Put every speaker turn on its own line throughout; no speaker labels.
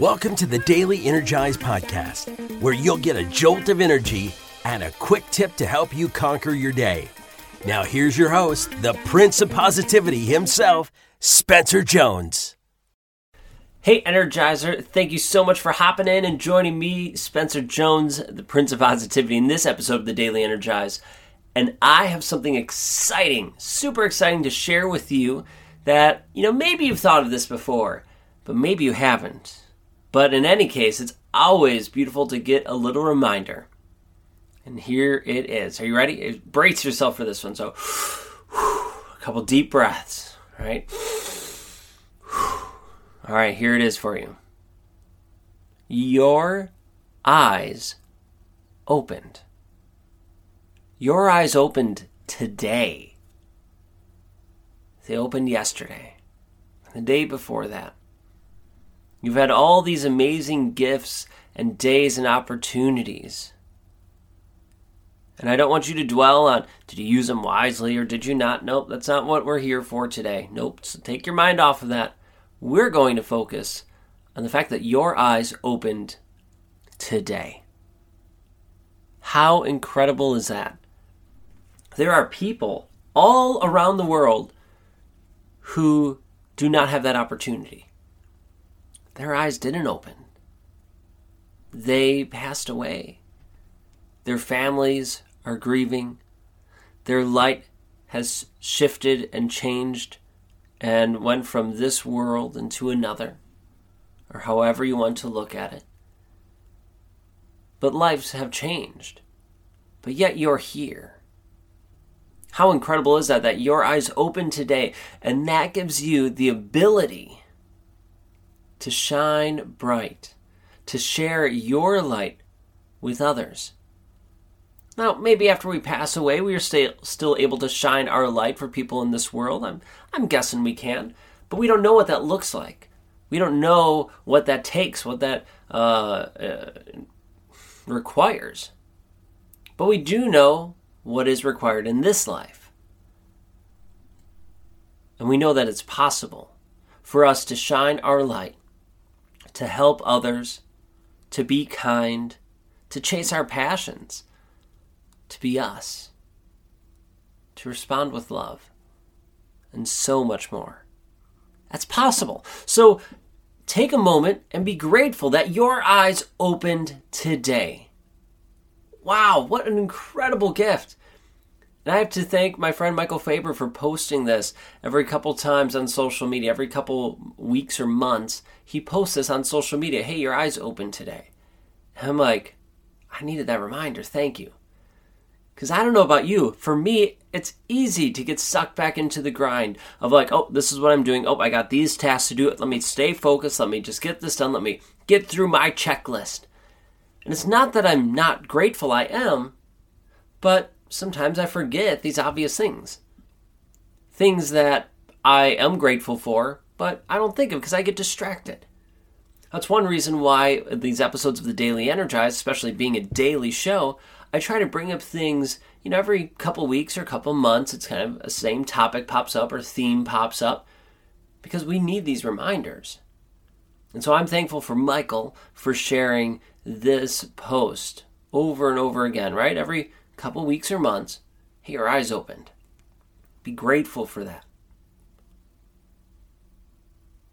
Welcome to the Daily Energize Podcast, where you'll get a jolt of energy and a quick tip to help you conquer your day. Now, here's your host, the Prince of Positivity himself, Spencer Jones.
Hey, Energizer, thank you so much for hopping in and joining me, Spencer Jones, the Prince of Positivity, in this episode of the Daily Energize. And I have something exciting, super exciting to share with you that, you know, maybe you've thought of this before, but maybe you haven't. But in any case, it's always beautiful to get a little reminder. And here it is. Are you ready? Brace yourself for this one. So, a couple deep breaths, right? All right, here it is for you. Your eyes opened. Your eyes opened today. They opened yesterday, the day before that. You've had all these amazing gifts and days and opportunities. And I don't want you to dwell on did you use them wisely or did you not? Nope, that's not what we're here for today. Nope, so take your mind off of that. We're going to focus on the fact that your eyes opened today. How incredible is that? There are people all around the world who do not have that opportunity their eyes didn't open. They passed away. Their families are grieving. Their light has shifted and changed and went from this world into another, or however you want to look at it. But lives have changed. But yet you're here. How incredible is that? That your eyes open today, and that gives you the ability to shine bright, to share your light with others. Now, maybe after we pass away, we are still able to shine our light for people in this world. I'm, I'm guessing we can, but we don't know what that looks like. We don't know what that takes, what that uh, uh, requires. But we do know what is required in this life. And we know that it's possible for us to shine our light to help others, to be kind, to chase our passions, to be us, to respond with love, and so much more. That's possible. So take a moment and be grateful that your eyes opened today. Wow, what an incredible gift! And I have to thank my friend Michael Faber for posting this every couple times on social media, every couple weeks or months. He posts this on social media. Hey, your eyes open today. And I'm like, I needed that reminder. Thank you. Because I don't know about you. For me, it's easy to get sucked back into the grind of like, oh, this is what I'm doing. Oh, I got these tasks to do. Let me stay focused. Let me just get this done. Let me get through my checklist. And it's not that I'm not grateful, I am, but sometimes I forget these obvious things. Things that I am grateful for, but I don't think of because I get distracted. That's one reason why these episodes of the Daily Energize, especially being a daily show, I try to bring up things, you know, every couple weeks or couple months. It's kind of a same topic pops up or theme pops up because we need these reminders. And so I'm thankful for Michael for sharing this post over and over again, right? Every couple weeks or months, hey, your eyes opened. Be grateful for that.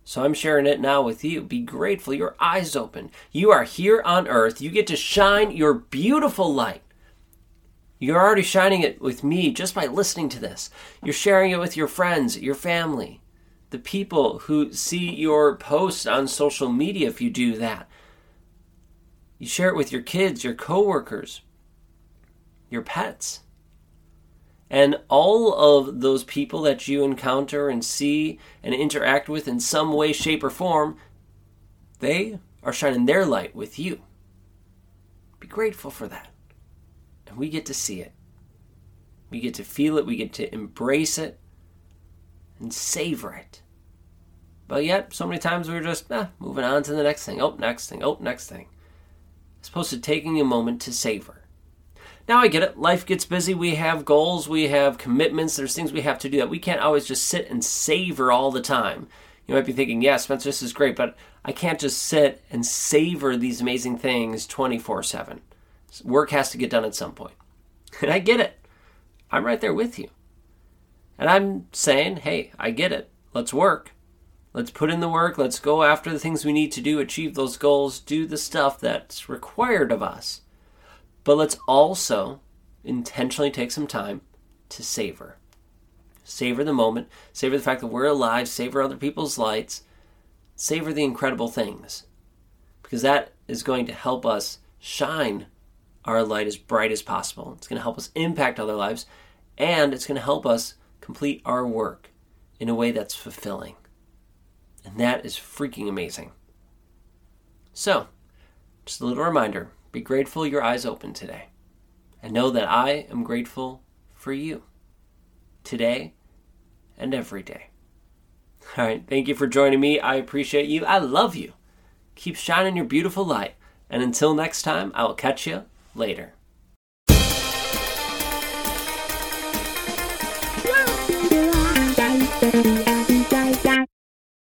So I'm sharing it now with you. Be grateful. Your eyes open. You are here on earth. You get to shine your beautiful light. You're already shining it with me just by listening to this. You're sharing it with your friends, your family, the people who see your posts on social media if you do that. You share it with your kids, your coworkers, your pets. And all of those people that you encounter and see and interact with in some way, shape, or form, they are shining their light with you. Be grateful for that. And we get to see it. We get to feel it. We get to embrace it and savor it. But yet, so many times we're just eh, moving on to the next thing. Oh, next thing. Oh, next thing. As opposed to taking a moment to savor. Now I get it. Life gets busy. We have goals. We have commitments. There's things we have to do that we can't always just sit and savor all the time. You might be thinking, yeah, Spencer, this is great, but I can't just sit and savor these amazing things 24 7. Work has to get done at some point. And I get it. I'm right there with you. And I'm saying, hey, I get it. Let's work. Let's put in the work. Let's go after the things we need to do, achieve those goals, do the stuff that's required of us. But let's also intentionally take some time to savor. Savor the moment, savor the fact that we're alive, savor other people's lights, savor the incredible things. Because that is going to help us shine our light as bright as possible. It's going to help us impact other lives, and it's going to help us complete our work in a way that's fulfilling. And that is freaking amazing. So, just a little reminder be grateful your eyes open today. And know that I am grateful for you today and every day. All right, thank you for joining me. I appreciate you. I love you. Keep shining your beautiful light. And until next time, I will catch you later.